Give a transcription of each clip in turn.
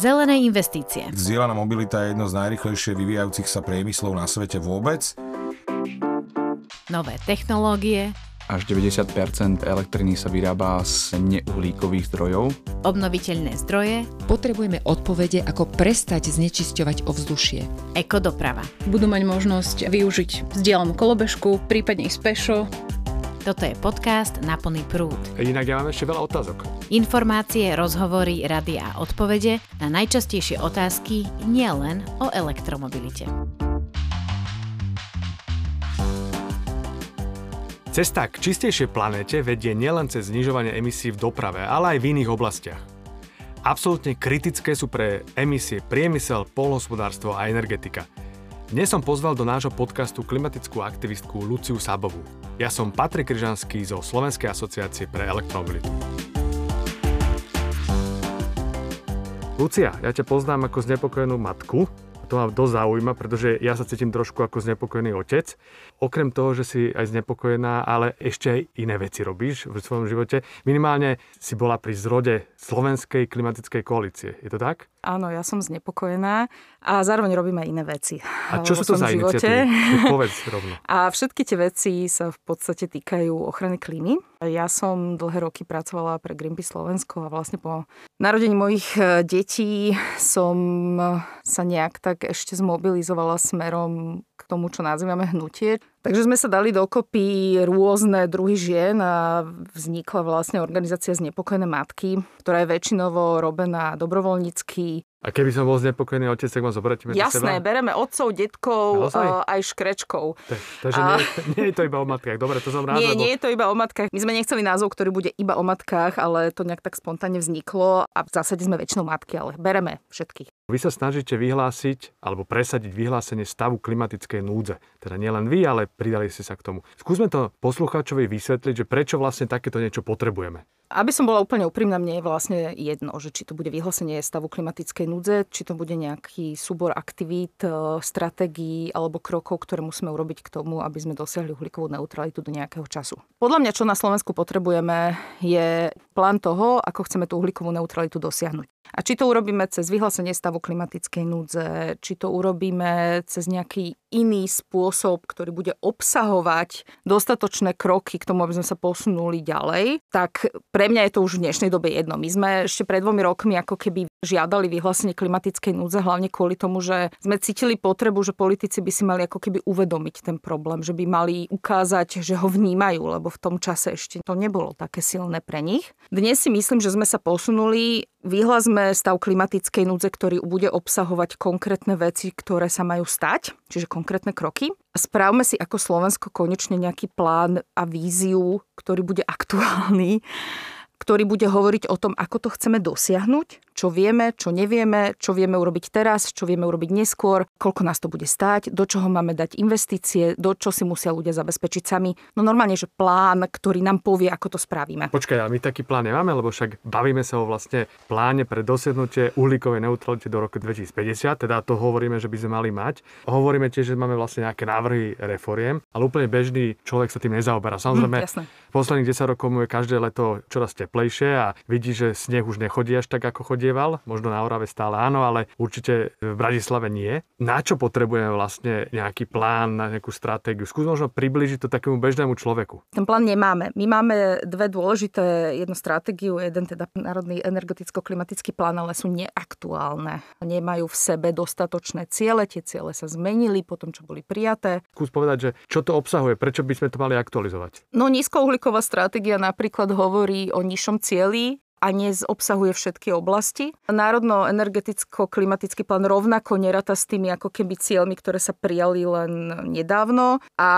Zelené investície. Zdieľaná mobilita je jedno z najrychlejšie vyvíjajúcich sa priemyslov na svete vôbec. Nové technológie. Až 90% elektriny sa vyrába z neuhlíkových zdrojov. Obnoviteľné zdroje. Potrebujeme odpovede, ako prestať znečisťovať ovzdušie. Ekodoprava. Budú mať možnosť využiť vzdielanú kolobežku, prípadne ísť pešo. Toto je podcast Na plný prúd. Inak ja mám ešte veľa otázok. Informácie, rozhovory, rady a odpovede na najčastejšie otázky nielen o elektromobilite. Cesta k čistejšej planéte vedie nielen cez znižovanie emisí v doprave, ale aj v iných oblastiach. Absolútne kritické sú pre emisie priemysel, polhospodárstvo a energetika. Dnes som pozval do nášho podcastu klimatickú aktivistku Luciu Sabovú. Ja som Patrik Kryžanský zo Slovenskej asociácie pre elektromobilitu. Lucia, ja ťa poznám ako znepokojenú matku, to ma dosť zaujíma, pretože ja sa cítim trošku ako znepokojený otec. Okrem toho, že si aj znepokojená, ale ešte aj iné veci robíš v svojom živote. Minimálne si bola pri zrode Slovenskej klimatickej koalície. Je to tak? Áno, ja som znepokojená a zároveň robím aj iné veci. A čo sú to za živote. Povedz rovno. A všetky tie veci sa v podstate týkajú ochrany klímy. Ja som dlhé roky pracovala pre Greenpeace Slovensko a vlastne po narodení mojich e, detí som sa nejak tak ešte zmobilizovala smerom k tomu, čo nazývame hnutie. Takže sme sa dali dokopy rôzne druhy žien a vznikla vlastne organizácia Znepokojené matky, ktorá je väčšinovo robená dobrovoľnícky a keby som bol znepokojený otec, tak ma zoberiete medzi Jasné, seba? bereme otcov, detkov, uh, aj škrečkov. Tak, takže a... nie, nie je to iba o matkách. Dobre, to som rád. Nie, lebo... nie je to iba o matkách. My sme nechceli názov, ktorý bude iba o matkách, ale to nejak tak spontánne vzniklo a v zásade sme väčšinou matky, ale bereme všetkých. Vy sa snažíte vyhlásiť alebo presadiť vyhlásenie stavu klimatickej núdze. Teda nielen vy, ale pridali ste sa k tomu. Skúsme to poslucháčovi vysvetliť, že prečo vlastne takéto niečo potrebujeme. Aby som bola úplne úprimná, mne je vlastne jedno, že či to bude vyhlásenie stavu klimatickej núdze, či to bude nejaký súbor aktivít, e, stratégií alebo krokov, ktoré musíme urobiť k tomu, aby sme dosiahli uhlíkovú neutralitu do nejakého času. Podľa mňa, čo na Slovensku potrebujeme, je plán toho, ako chceme tú uhlíkovú neutralitu dosiahnuť. A či to urobíme cez vyhlásenie stavu klimatickej núdze, či to urobíme cez nejaký iný spôsob, ktorý bude obsahovať dostatočné kroky k tomu, aby sme sa posunuli ďalej, tak pre mňa je to už v dnešnej dobe jedno. My sme ešte pred dvomi rokmi ako keby žiadali vyhlásenie klimatickej núdze, hlavne kvôli tomu, že sme cítili potrebu, že politici by si mali ako keby uvedomiť ten problém, že by mali ukázať, že ho vnímajú, lebo v tom čase ešte to nebolo také silné pre nich. Dnes si myslím, že sme sa posunuli Vyhlasme stav klimatickej núdze, ktorý bude obsahovať konkrétne veci, ktoré sa majú stať, čiže konkrétne kroky. A správme si ako Slovensko konečne nejaký plán a víziu, ktorý bude aktuálny, ktorý bude hovoriť o tom, ako to chceme dosiahnuť čo vieme, čo nevieme, čo vieme urobiť teraz, čo vieme urobiť neskôr, koľko nás to bude stáť, do čoho máme dať investície, do čo si musia ľudia zabezpečiť sami. No normálne, že plán, ktorý nám povie, ako to spravíme. Počkaj, ale my taký plán nemáme, lebo však bavíme sa o vlastne pláne pre dosiahnutie uhlíkovej neutrality do roku 2050, teda to hovoríme, že by sme mali mať. Hovoríme tiež, že máme vlastne nejaké návrhy reforiem, ale úplne bežný človek sa tým nezaoberá. Samozrejme, mm, posledných 10 rokov je každé leto čoraz teplejšie a vidí, že sneh už nechodí až tak, ako chodí chodieval, možno na Orave stále áno, ale určite v Bratislave nie. Na čo potrebujeme vlastne nejaký plán, na nejakú stratégiu? Skús možno približiť to takému bežnému človeku. Ten plán nemáme. My máme dve dôležité, jednu stratégiu, jeden teda Národný energeticko-klimatický plán, ale sú neaktuálne. Nemajú v sebe dostatočné ciele, tie ciele sa zmenili po tom, čo boli prijaté. Skús povedať, že čo to obsahuje, prečo by sme to mali aktualizovať? No nízkouhlíková stratégia napríklad hovorí o nižšom cieli a obsahuje všetky oblasti. Národno-energeticko-klimatický plán rovnako neráta s tými ako keby cieľmi, ktoré sa prijali len nedávno a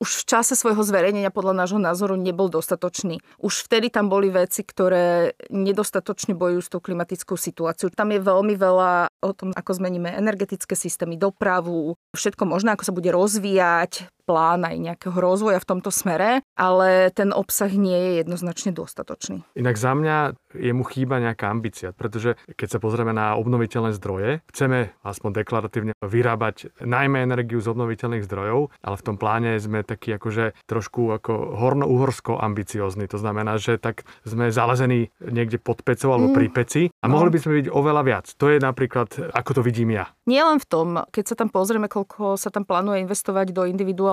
už v čase svojho zverejnenia podľa nášho názoru nebol dostatočný. Už vtedy tam boli veci, ktoré nedostatočne bojujú s tou klimatickou situáciou. Tam je veľmi veľa o tom, ako zmeníme energetické systémy, dopravu, všetko možné, ako sa bude rozvíjať, plán aj nejakého rozvoja v tomto smere, ale ten obsah nie je jednoznačne dostatočný. Inak za mňa je mu chýba nejaká ambícia, pretože keď sa pozrieme na obnoviteľné zdroje, chceme aspoň deklaratívne vyrábať najmä energiu z obnoviteľných zdrojov, ale v tom pláne sme takí akože trošku ako horno-uhorsko ambiciózni. To znamená, že tak sme zalezení niekde pod pecou alebo pri peci a No. mohli by sme byť oveľa viac. To je napríklad, ako to vidím ja. Nie len v tom, keď sa tam pozrieme, koľko sa tam plánuje investovať do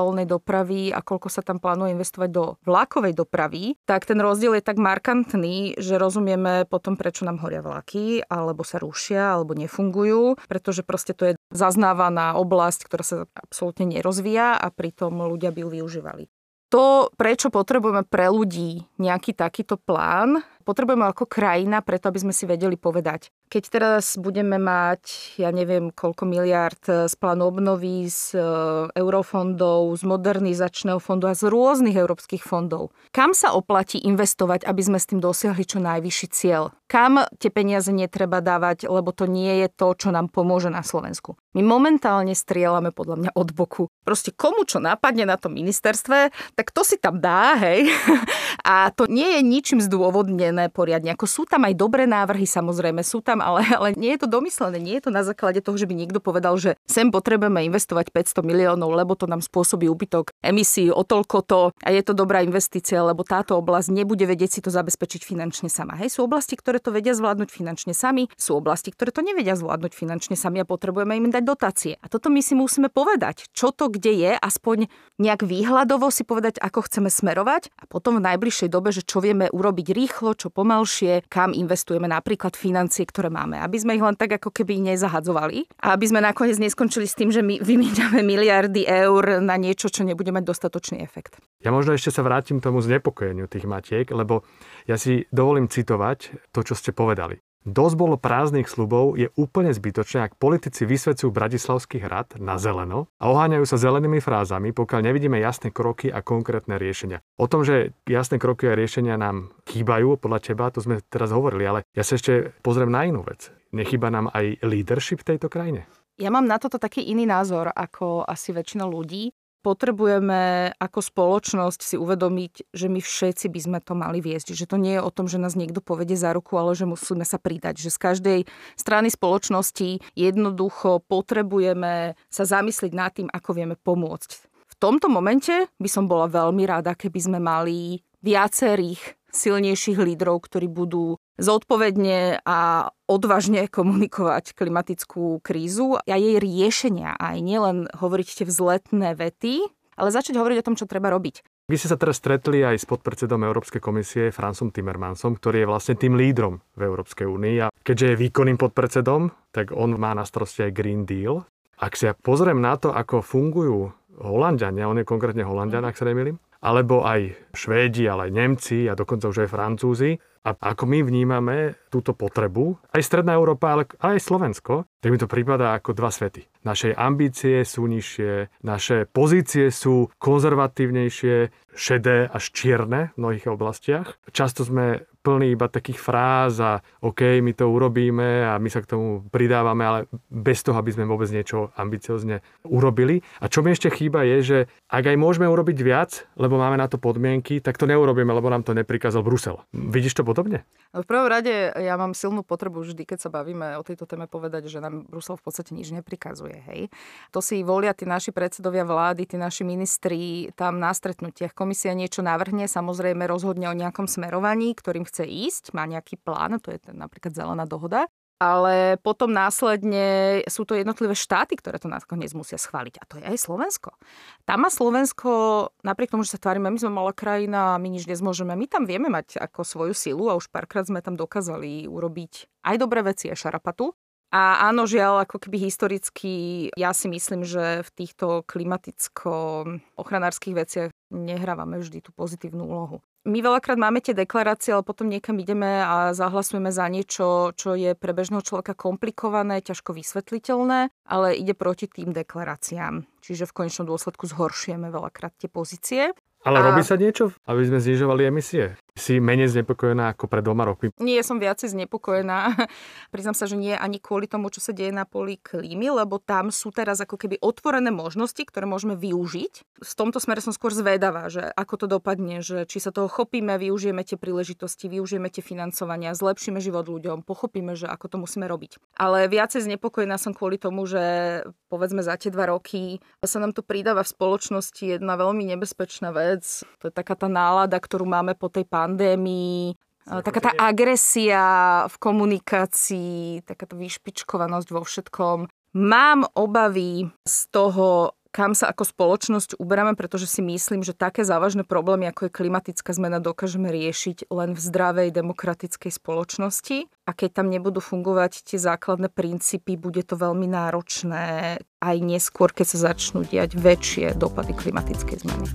individuálnej dopravy a koľko sa tam plánuje investovať do vlakovej dopravy, tak ten rozdiel je tak markantný, že rozumieme potom, prečo nám horia vlaky, alebo sa rušia, alebo nefungujú, pretože proste to je zaznávaná oblasť, ktorá sa absolútne nerozvíja a pritom ľudia by ju využívali. To, prečo potrebujeme pre ľudí nejaký takýto plán, potrebujeme ako krajina, preto aby sme si vedeli povedať. Keď teraz budeme mať, ja neviem, koľko miliard z plánu obnovy, z e, eurofondov, z modernizačného fondu a z rôznych európskych fondov, kam sa oplatí investovať, aby sme s tým dosiahli čo najvyšší cieľ? Kam tie peniaze netreba dávať, lebo to nie je to, čo nám pomôže na Slovensku. My momentálne strieľame podľa mňa od boku. Proste komu čo napadne na tom ministerstve, tak to si tam dá, hej. A to nie je ničím zdôvodnené poriadne. Ako sú tam aj dobré návrhy, samozrejme, sú tam, ale, ale nie je to domyslené. Nie je to na základe toho, že by niekto povedal, že sem potrebujeme investovať 500 miliónov, lebo to nám spôsobí úbytok emisí o toľko to a je to dobrá investícia, lebo táto oblasť nebude vedieť si to zabezpečiť finančne sama. Hej, sú oblasti, ktoré to vedia zvládnuť finančne sami, sú oblasti, ktoré to nevedia zvládnuť finančne sami a potrebujeme im dať dotácie. A toto my si musíme povedať, čo to kde je, aspoň nejak výhľadovo si povedať, ako chceme smerovať a potom v najbližšej dobe, že čo vieme urobiť rýchlo, čo pomalšie, kam investujeme napríklad financie, ktoré máme, aby sme ich len tak ako keby nezahadzovali a aby sme nakoniec neskončili s tým, že my vymieňame miliardy eur na niečo, čo nebude mať dostatočný efekt. Ja možno ešte sa vrátim k tomu znepokojeniu tých matiek, lebo ja si dovolím citovať to, čo ste povedali. Dosť bolo prázdnych slubov je úplne zbytočné, ak politici vysvedcujú Bratislavský hrad na zeleno a oháňajú sa zelenými frázami, pokiaľ nevidíme jasné kroky a konkrétne riešenia. O tom, že jasné kroky a riešenia nám chýbajú, podľa teba, to sme teraz hovorili, ale ja sa ešte pozriem na inú vec. Nechýba nám aj leadership v tejto krajine? Ja mám na toto taký iný názor ako asi väčšina ľudí. Potrebujeme ako spoločnosť si uvedomiť, že my všetci by sme to mali viesť. Že to nie je o tom, že nás niekto povede za ruku, ale že musíme sa pridať. Že z každej strany spoločnosti jednoducho potrebujeme sa zamyslieť nad tým, ako vieme pomôcť. V tomto momente by som bola veľmi rada, keby sme mali viacerých silnejších lídrov, ktorí budú zodpovedne a odvážne komunikovať klimatickú krízu a jej riešenia. Aj nielen hovoriť tie vzletné vety, ale začať hovoriť o tom, čo treba robiť. Vy ste sa teraz stretli aj s podpredsedom Európskej komisie Francom Timmermansom, ktorý je vlastne tým lídrom v Európskej únii a keďže je výkonným podpredsedom, tak on má na starosti aj Green Deal. Ak si ja pozriem na to, ako fungujú Holandiania, on je konkrétne Holandian, ak sa nemýlim, alebo aj Švédi, ale aj Nemci a dokonca už aj Francúzi. A ako my vnímame túto potrebu, aj Stredná Európa, ale aj Slovensko, tak mi to prípada ako dva svety. Naše ambície sú nižšie, naše pozície sú konzervatívnejšie, šedé až čierne v mnohých oblastiach. Často sme plný iba takých fráz a OK, my to urobíme a my sa k tomu pridávame, ale bez toho, aby sme vôbec niečo ambiciozne urobili. A čo mi ešte chýba je, že ak aj môžeme urobiť viac, lebo máme na to podmienky, tak to neurobíme, lebo nám to neprikázal Brusel. Vidíš to podobne? V prvom rade ja mám silnú potrebu vždy, keď sa bavíme o tejto téme, povedať, že nám Brusel v podstate nič neprikazuje. Hej. To si volia tí naši predsedovia vlády, tí naši ministri tam na stretnutiach. Komisia niečo navrhne, samozrejme rozhodne o nejakom smerovaní, ktorým chce ísť, má nejaký plán, to je ten, napríklad zelená dohoda. Ale potom následne sú to jednotlivé štáty, ktoré to nakoniec musia schváliť. A to je aj Slovensko. Tam má Slovensko, napriek tomu, že sa tvárime, my sme malá krajina, my nič nezmôžeme, my tam vieme mať ako svoju silu a už párkrát sme tam dokázali urobiť aj dobré veci, aj šarapatu. A áno, žiaľ, ako keby historicky, ja si myslím, že v týchto klimaticko-ochranárskych veciach nehrávame vždy tú pozitívnu úlohu. My veľakrát máme tie deklarácie, ale potom niekam ideme a zahlasujeme za niečo, čo je pre bežného človeka komplikované, ťažko vysvetliteľné, ale ide proti tým deklaráciám. Čiže v konečnom dôsledku zhoršujeme veľakrát tie pozície. Ale A- robí sa niečo, aby sme znižovali emisie? Si menej znepokojená ako pred dvoma rokmi? Nie, som viacej znepokojená. Priznám sa, že nie ani kvôli tomu, čo sa deje na poli klímy, lebo tam sú teraz ako keby otvorené možnosti, ktoré môžeme využiť. V tomto smere som skôr zvedavá, že ako to dopadne, že či sa toho chopíme, využijeme tie príležitosti, využijeme tie financovania, zlepšíme život ľuďom, pochopíme, že ako to musíme robiť. Ale viacej znepokojená som kvôli tomu, že povedzme za tie dva roky sa nám tu pridáva v spoločnosti jedna veľmi nebezpečná vec. To je taká tá nálada, ktorú máme po tej pandémii, taká tá agresia v komunikácii, taká tá vyšpičkovanosť vo všetkom. Mám obavy z toho, kam sa ako spoločnosť uberáme, pretože si myslím, že také závažné problémy, ako je klimatická zmena, dokážeme riešiť len v zdravej demokratickej spoločnosti. A keď tam nebudú fungovať tie základné princípy, bude to veľmi náročné aj neskôr, keď sa začnú diať väčšie dopady klimatickej zmeny.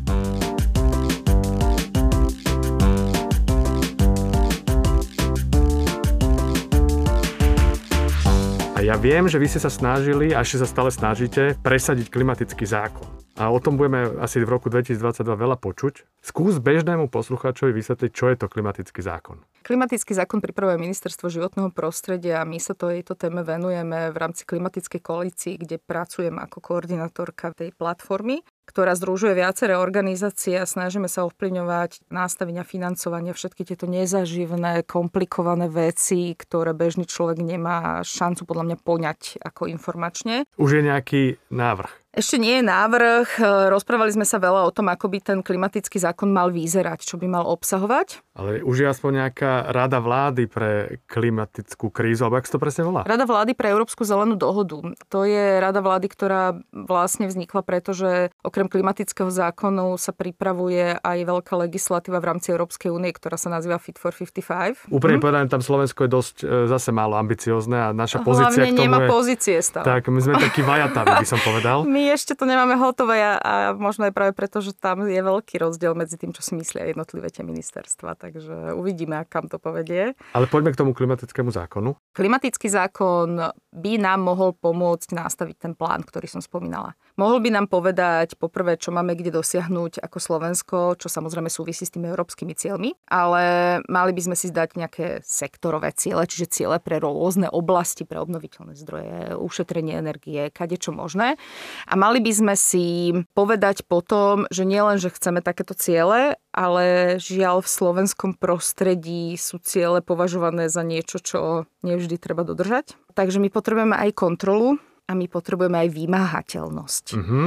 Ja viem, že vy ste sa snažili a ešte sa stále snažíte presadiť klimatický zákon. A o tom budeme asi v roku 2022 veľa počuť. Skús bežnému poslucháčovi vysvetliť, čo je to klimatický zákon. Klimatický zákon pripravuje Ministerstvo životného prostredia a my sa tejto téme venujeme v rámci klimatickej koalícii, kde pracujem ako koordinátorka tej platformy ktorá združuje viaceré organizácie a snažíme sa ovplyvňovať nástavenia financovania, všetky tieto nezaživné, komplikované veci, ktoré bežný človek nemá šancu podľa mňa poňať ako informačne. Už je nejaký návrh? Ešte nie je návrh. Rozprávali sme sa veľa o tom, ako by ten klimatický zákon mal vyzerať, čo by mal obsahovať. Ale už je aspoň nejaká rada vlády pre klimatickú krízu, alebo ak to presne volá? Rada vlády pre Európsku zelenú dohodu. To je rada vlády, ktorá vlastne vznikla, pretože okrem klimatického zákonu sa pripravuje aj veľká legislatíva v rámci Európskej únie, ktorá sa nazýva Fit for 55. Úprimne hm? povedané, tam Slovensko je dosť e, zase málo ambiciozne a naša pozícia Hlavne k tomu nemá je... pozície stále. Tak, my sme takí vajataví, by som povedal. My my ešte to nemáme hotové a, a možno aj práve preto, že tam je veľký rozdiel medzi tým, čo si myslia jednotlivé tie ministerstva. Takže uvidíme, kam to povedie. Ale poďme k tomu klimatickému zákonu. Klimatický zákon by nám mohol pomôcť nastaviť ten plán, ktorý som spomínala. Mohol by nám povedať poprvé, čo máme kde dosiahnuť ako Slovensko, čo samozrejme súvisí s tými európskymi cieľmi, ale mali by sme si zdať nejaké sektorové ciele, čiže ciele pre rôzne oblasti, pre obnoviteľné zdroje, ušetrenie energie, kade čo možné. A mali by sme si povedať potom, že nielen, že chceme takéto ciele, ale žiaľ v slovenskom prostredí sú ciele považované za niečo, čo nevždy treba dodržať. Takže my potrebujeme aj kontrolu a my potrebujeme aj vymáhateľnosť. Mm-hmm.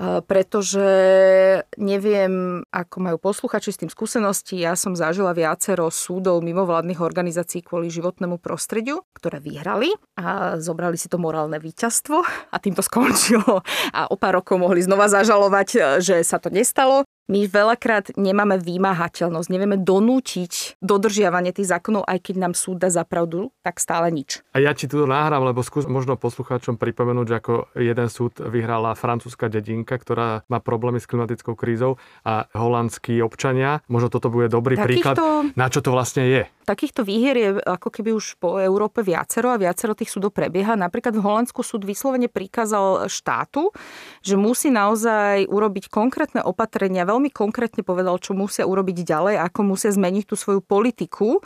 Pretože neviem, ako majú posluchači s tým skúsenosti, ja som zažila viacero súdov mimovládnych organizácií kvôli životnému prostrediu, ktoré vyhrali a zobrali si to morálne víťazstvo a tým to skončilo. A o pár rokov mohli znova zažalovať, že sa to nestalo. My veľakrát nemáme vymáhateľnosť, nevieme donútiť dodržiavanie tých zákonov, aj keď nám súd dá zapravdu, tak stále nič. A ja ti tu nahrám, lebo skús možno poslucháčom pripomenúť, že ako jeden súd vyhrala francúzska dedinka, ktorá má problémy s klimatickou krízou a holandskí občania. Možno toto bude dobrý Takýchto... príklad, na čo to vlastne je. Takýchto výhier je ako keby už po Európe viacero a viacero tých súdov prebieha. Napríklad v Holandsku súd vyslovene prikázal štátu, že musí naozaj urobiť konkrétne opatrenia, veľmi veľmi konkrétne povedal, čo musia urobiť ďalej, ako musia zmeniť tú svoju politiku,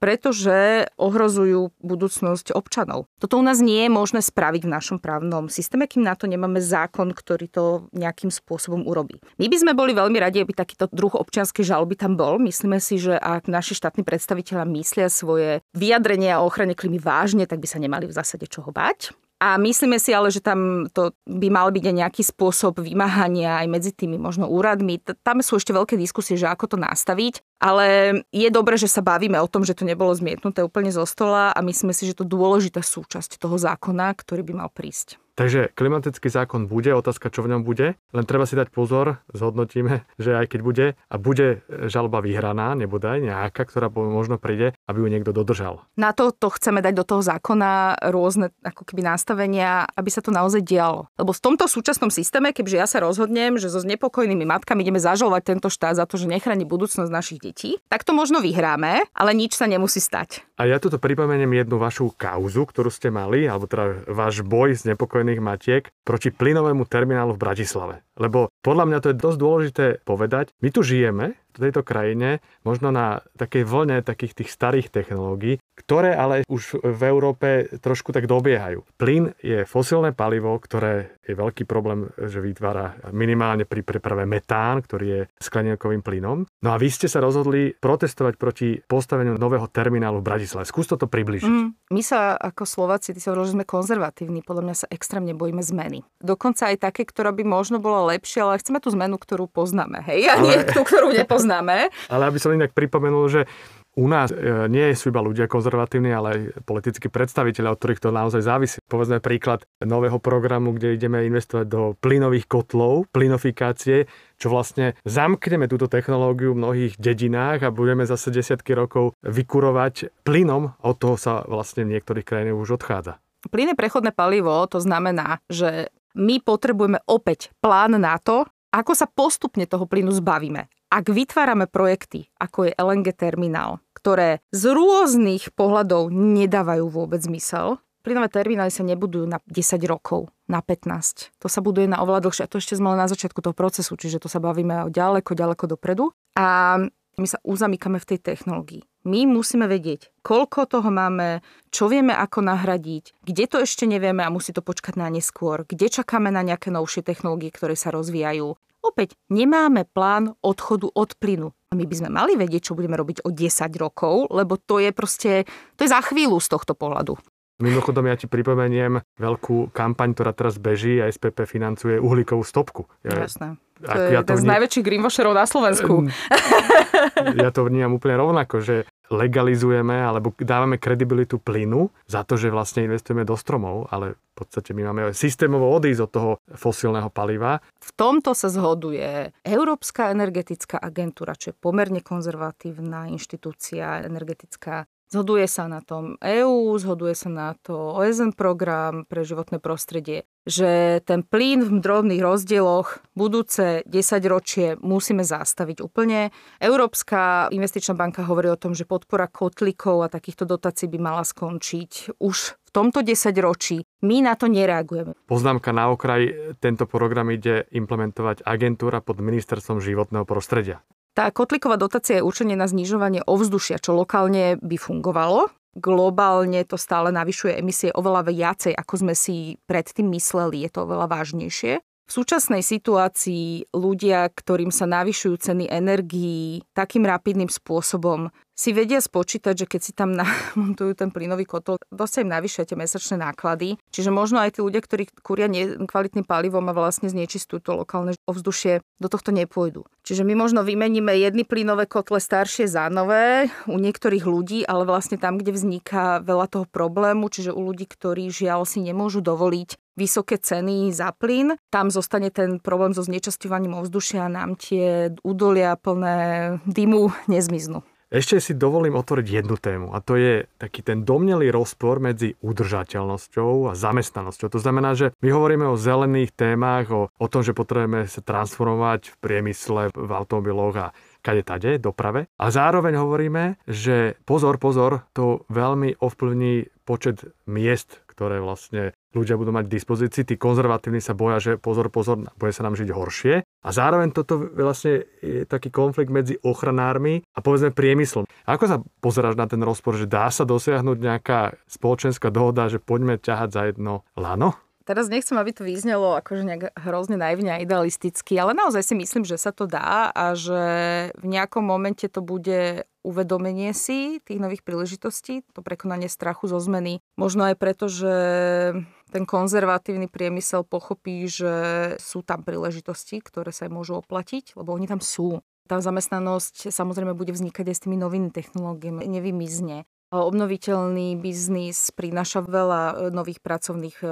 pretože ohrozujú budúcnosť občanov. Toto u nás nie je možné spraviť v našom právnom systéme, kým na to nemáme zákon, ktorý to nejakým spôsobom urobí. My by sme boli veľmi radi, aby takýto druh občianskej žaloby tam bol. Myslíme si, že ak naši štátni predstaviteľa myslia svoje vyjadrenia o ochrane klímy vážne, tak by sa nemali v zásade čoho bať. A myslíme si ale, že tam to by mal byť aj nejaký spôsob vymáhania aj medzi tými možno úradmi. Tam sú ešte veľké diskusie, že ako to nastaviť. Ale je dobré, že sa bavíme o tom, že to nebolo zmietnuté úplne zo stola a myslíme si, že to dôležitá súčasť toho zákona, ktorý by mal prísť. Takže klimatický zákon bude, otázka, čo v ňom bude. Len treba si dať pozor, zhodnotíme, že aj keď bude a bude žalba vyhraná, nebude aj nejaká, ktorá možno príde, aby ju niekto dodržal. Na to, to chceme dať do toho zákona rôzne ako keby nastavenia, aby sa to naozaj dialo. Lebo v tomto súčasnom systéme, keďže ja sa rozhodnem, že so znepokojnými matkami ideme zažalovať tento štát za to, že nechráni budúcnosť našich detí, tak to možno vyhráme, ale nič sa nemusí stať. A ja tu pripomeniem jednu vašu kauzu, ktorú ste mali, alebo teda váš boj s nepokojnými spojených matiek proti plynovému terminálu v Bratislave. Lebo podľa mňa to je dosť dôležité povedať. My tu žijeme v tejto krajine, možno na takej vlne takých tých starých technológií, ktoré ale už v Európe trošku tak dobiehajú. Plyn je fosílne palivo, ktoré je veľký problém, že vytvára minimálne pri preprave metán, ktorý je skleníkovým plynom. No a vy ste sa rozhodli protestovať proti postaveniu nového terminálu v Bratislave. Skús to približiť. Mm, my sa ako Slováci, ty sa hovoril, že sme konzervatívni, podľa mňa sa extrémne bojíme zmeny. Dokonca aj také, ktorá by možno bola lepšia, ale chceme tú zmenu, ktorú poznáme, hej, a ale... nie tú, ktorú nepoznáme. Ale aby som inak pripomenul, že u nás e, nie sú iba ľudia konzervatívni, ale aj politickí predstaviteľe, od ktorých to naozaj závisí. Povedzme príklad nového programu, kde ideme investovať do plynových kotlov, plynofikácie, čo vlastne zamkneme túto technológiu v mnohých dedinách a budeme zase desiatky rokov vykurovať plynom. Od toho sa vlastne v niektorých krajinách už odchádza. Plyn je prechodné palivo, to znamená, že my potrebujeme opäť plán na to, ako sa postupne toho plynu zbavíme. Ak vytvárame projekty, ako je LNG terminál, ktoré z rôznych pohľadov nedávajú vôbec zmysel, plynové terminály sa nebudujú na 10 rokov, na 15. To sa buduje na oveľa dlhšie. A to ešte sme na začiatku toho procesu, čiže to sa bavíme o ďaleko, ďaleko dopredu. A my sa uzamykame v tej technológii. My musíme vedieť, koľko toho máme, čo vieme ako nahradiť, kde to ešte nevieme a musí to počkať na neskôr, kde čakáme na nejaké novšie technológie, ktoré sa rozvíjajú. Opäť nemáme plán odchodu od plynu. My by sme mali vedieť, čo budeme robiť o 10 rokov, lebo to je proste, to je za chvíľu z tohto pohľadu. Mimochodom, ja ti pripomeniem veľkú kampaň, ktorá teraz beží a SPP financuje uhlíkovú stopku. Ja, Jasné. To je ja to jeden vní... z najväčších greenwasherov na Slovensku. Ja to vnímam úplne rovnako, že legalizujeme alebo dávame kredibilitu plynu za to, že vlastne investujeme do stromov, ale v podstate my máme systémovo odísť od toho fosílneho paliva. V tomto sa zhoduje Európska energetická agentúra, čo je pomerne konzervatívna inštitúcia energetická Zhoduje sa na tom EÚ, zhoduje sa na to OSN program pre životné prostredie, že ten plyn v drobných rozdieloch budúce 10 ročie musíme zastaviť úplne. Európska investičná banka hovorí o tom, že podpora kotlikov a takýchto dotácií by mala skončiť už v tomto 10 ročí. My na to nereagujeme. Poznámka na okraj, tento program ide implementovať agentúra pod ministerstvom životného prostredia. Tá kotliková dotácia je určenie na znižovanie ovzdušia, čo lokálne by fungovalo. Globálne to stále navyšuje emisie oveľa viacej, ako sme si predtým mysleli. Je to oveľa vážnejšie. V súčasnej situácii ľudia, ktorým sa navyšujú ceny energií takým rapidným spôsobom, si vedia spočítať, že keď si tam namontujú ten plynový kotol, dosť im navyšia mesačné náklady. Čiže možno aj tí ľudia, ktorí kúria kvalitným palivom a vlastne znečistujú to lokálne ovzdušie, do tohto nepôjdu. Čiže my možno vymeníme jedny plynové kotle staršie za nové u niektorých ľudí, ale vlastne tam, kde vzniká veľa toho problému, čiže u ľudí, ktorí žiaľ si nemôžu dovoliť vysoké ceny za plyn. Tam zostane ten problém so znečasťovaním ovzdušia nám tie údolia plné dymu nezmiznú. Ešte si dovolím otvoriť jednu tému a to je taký ten domnelý rozpor medzi udržateľnosťou a zamestnanosťou. To znamená, že my hovoríme o zelených témach, o, o tom, že potrebujeme sa transformovať v priemysle, v automobiloch a kade tade, doprave. A zároveň hovoríme, že pozor, pozor, to veľmi ovplyvní počet miest, ktoré vlastne ľudia budú mať k dispozícii. Tí konzervatívni sa boja, že pozor, pozor, bude sa nám žiť horšie. A zároveň toto vlastne je taký konflikt medzi ochranármi a povedzme priemyslom. Ako sa pozeráš na ten rozpor, že dá sa dosiahnuť nejaká spoločenská dohoda, že poďme ťahať za jedno lano? Teraz nechcem, aby to vyznelo akože nejak hrozne naivne a idealisticky, ale naozaj si myslím, že sa to dá a že v nejakom momente to bude uvedomenie si tých nových príležitostí, to prekonanie strachu zo zmeny. Možno aj preto, že ten konzervatívny priemysel pochopí, že sú tam príležitosti, ktoré sa aj môžu oplatiť, lebo oni tam sú. Tá zamestnanosť samozrejme bude vznikať aj s tými novými technológiami, nevymizne. Obnoviteľný biznis prináša veľa e, nových pracovných e,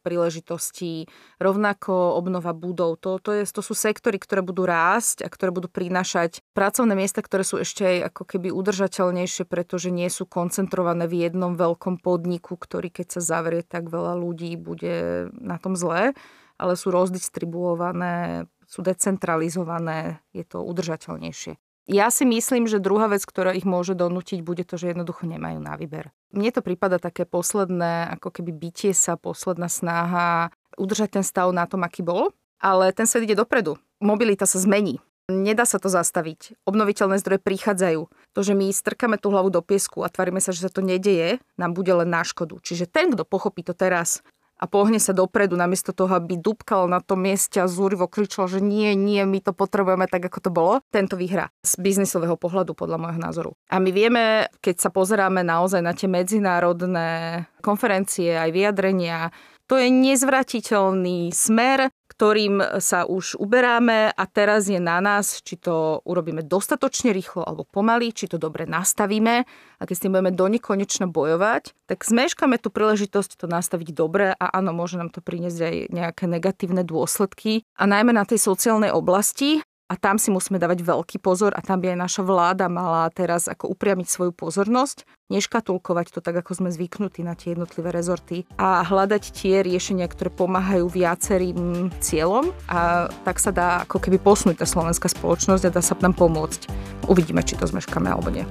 príležitostí, rovnako obnova budov. To, to, je, to sú sektory, ktoré budú rásť a ktoré budú prinášať pracovné miesta, ktoré sú ešte aj ako keby udržateľnejšie, pretože nie sú koncentrované v jednom veľkom podniku, ktorý keď sa zavrie, tak veľa ľudí bude na tom zle, ale sú rozdistribuované, sú decentralizované, je to udržateľnejšie. Ja si myslím, že druhá vec, ktorá ich môže donútiť, bude to, že jednoducho nemajú na výber. Mne to prípada také posledné, ako keby bytie sa, posledná snaha udržať ten stav na tom, aký bol, ale ten svet ide dopredu. Mobilita sa zmení. Nedá sa to zastaviť. Obnoviteľné zdroje prichádzajú. To, že my strkáme tú hlavu do piesku a tvárime sa, že sa to nedeje, nám bude len na škodu. Čiže ten, kto pochopí to teraz a pohne sa dopredu, namiesto toho, aby dúbkal na tom mieste a zúrivo kričal, že nie, nie, my to potrebujeme tak, ako to bolo, tento vyhrá z biznisového pohľadu, podľa môjho názoru. A my vieme, keď sa pozeráme naozaj na tie medzinárodné konferencie, aj vyjadrenia, to je nezvratiteľný smer, ktorým sa už uberáme a teraz je na nás, či to urobíme dostatočne rýchlo alebo pomaly, či to dobre nastavíme. A keď s tým budeme do nekonečna bojovať, tak zmeškame tú príležitosť to nastaviť dobre a áno, môže nám to priniesť aj nejaké negatívne dôsledky. A najmä na tej sociálnej oblasti, a tam si musíme dávať veľký pozor a tam by aj naša vláda mala teraz ako upriamiť svoju pozornosť, neškatulkovať to tak, ako sme zvyknutí na tie jednotlivé rezorty a hľadať tie riešenia, ktoré pomáhajú viacerým cieľom a tak sa dá ako keby posunúť tá slovenská spoločnosť a dá sa nám pomôcť. Uvidíme, či to zmeškáme alebo nie.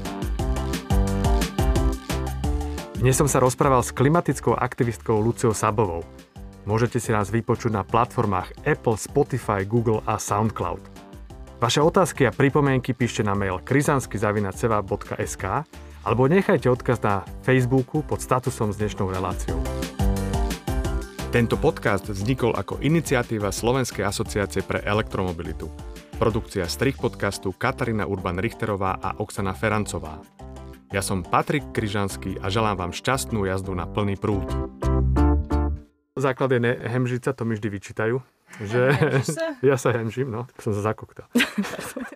Dnes som sa rozprával s klimatickou aktivistkou Luciou Sabovou. Môžete si nás vypočuť na platformách Apple, Spotify, Google a SoundCloud. Vaše otázky a pripomienky píšte na mail krizanskyzavinaceva.sk alebo nechajte odkaz na Facebooku pod statusom s dnešnou reláciou. Tento podcast vznikol ako iniciatíva Slovenskej asociácie pre elektromobilitu. Produkcia strich podcastu Katarína Urban-Richterová a Oksana Ferancová. Ja som Patrik Kryžanský a želám vám šťastnú jazdu na plný prúd. Základ je hemžica, to mi vždy vyčítajú. Že ja sa hemžím, no, som sa zakoktal.